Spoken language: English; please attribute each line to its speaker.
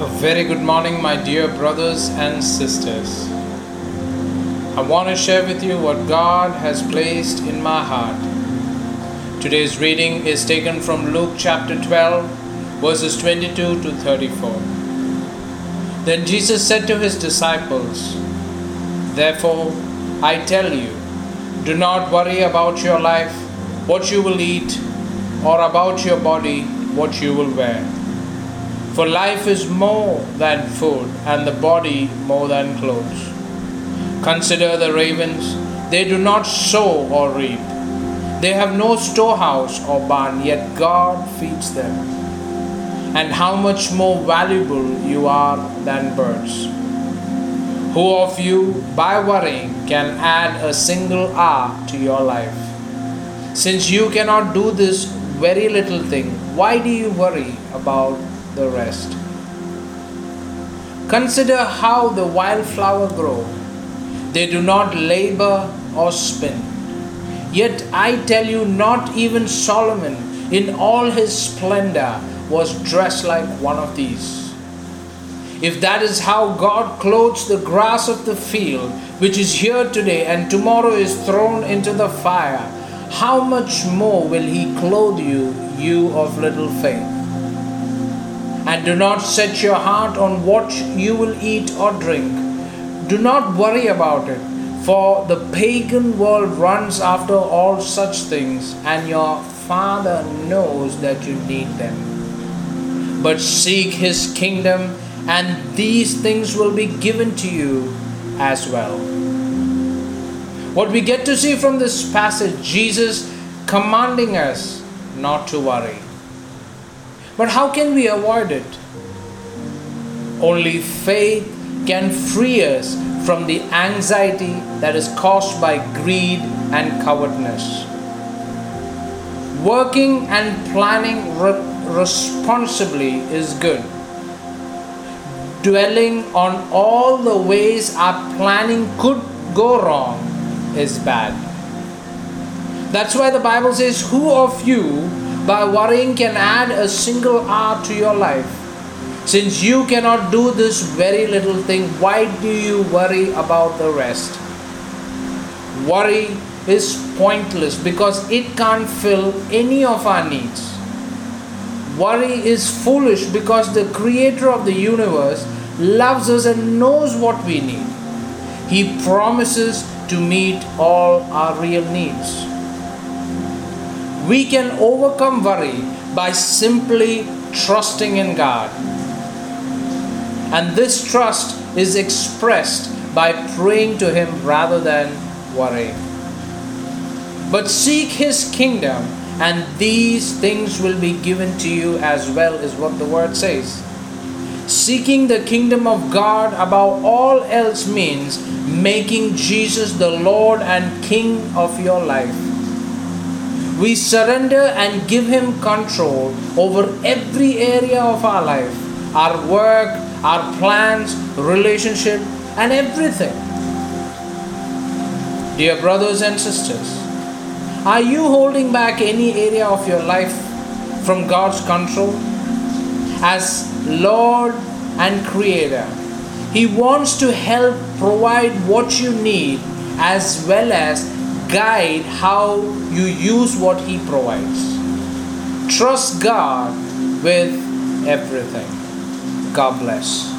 Speaker 1: A very good morning, my dear brothers and sisters. I want to share with you what God has placed in my heart. Today's reading is taken from Luke chapter 12, verses 22 to 34. Then Jesus said to his disciples, Therefore, I tell you, do not worry about your life, what you will eat, or about your body, what you will wear. For life is more than food, and the body more than clothes. Consider the ravens, they do not sow or reap. They have no storehouse or barn, yet God feeds them. And how much more valuable you are than birds. Who of you, by worrying, can add a single hour to your life? Since you cannot do this very little thing, why do you worry about the rest. Consider how the wildflower grow. They do not labor or spin. Yet I tell you, not even Solomon in all his splendor was dressed like one of these. If that is how God clothes the grass of the field, which is here today and tomorrow is thrown into the fire, how much more will He clothe you, you of little faith? And do not set your heart on what you will eat or drink. Do not worry about it, for the pagan world runs after all such things, and your Father knows that you need them. But seek His kingdom, and these things will be given to you as well. What we get to see from this passage, Jesus commanding us not to worry. But how can we avoid it? Only faith can free us from the anxiety that is caused by greed and covetousness. Working and planning re- responsibly is good. Dwelling on all the ways our planning could go wrong is bad. That's why the Bible says, Who of you by worrying can add a single hour to your life. Since you cannot do this very little thing, why do you worry about the rest? Worry is pointless because it can't fill any of our needs. Worry is foolish because the creator of the universe loves us and knows what we need. He promises to meet all our real needs we can overcome worry by simply trusting in God. And this trust is expressed by praying to Him rather than worrying. But seek His kingdom, and these things will be given to you as well, is what the word says. Seeking the kingdom of God above all else means making Jesus the Lord and King of your life we surrender and give Him control over every area of our life our work, our plans, relationship, and everything. Dear brothers and sisters, are you holding back any area of your life from God's control? As Lord and Creator, He wants to help provide what you need as well as guide how you use what He provides. Trust God with everything. God bless.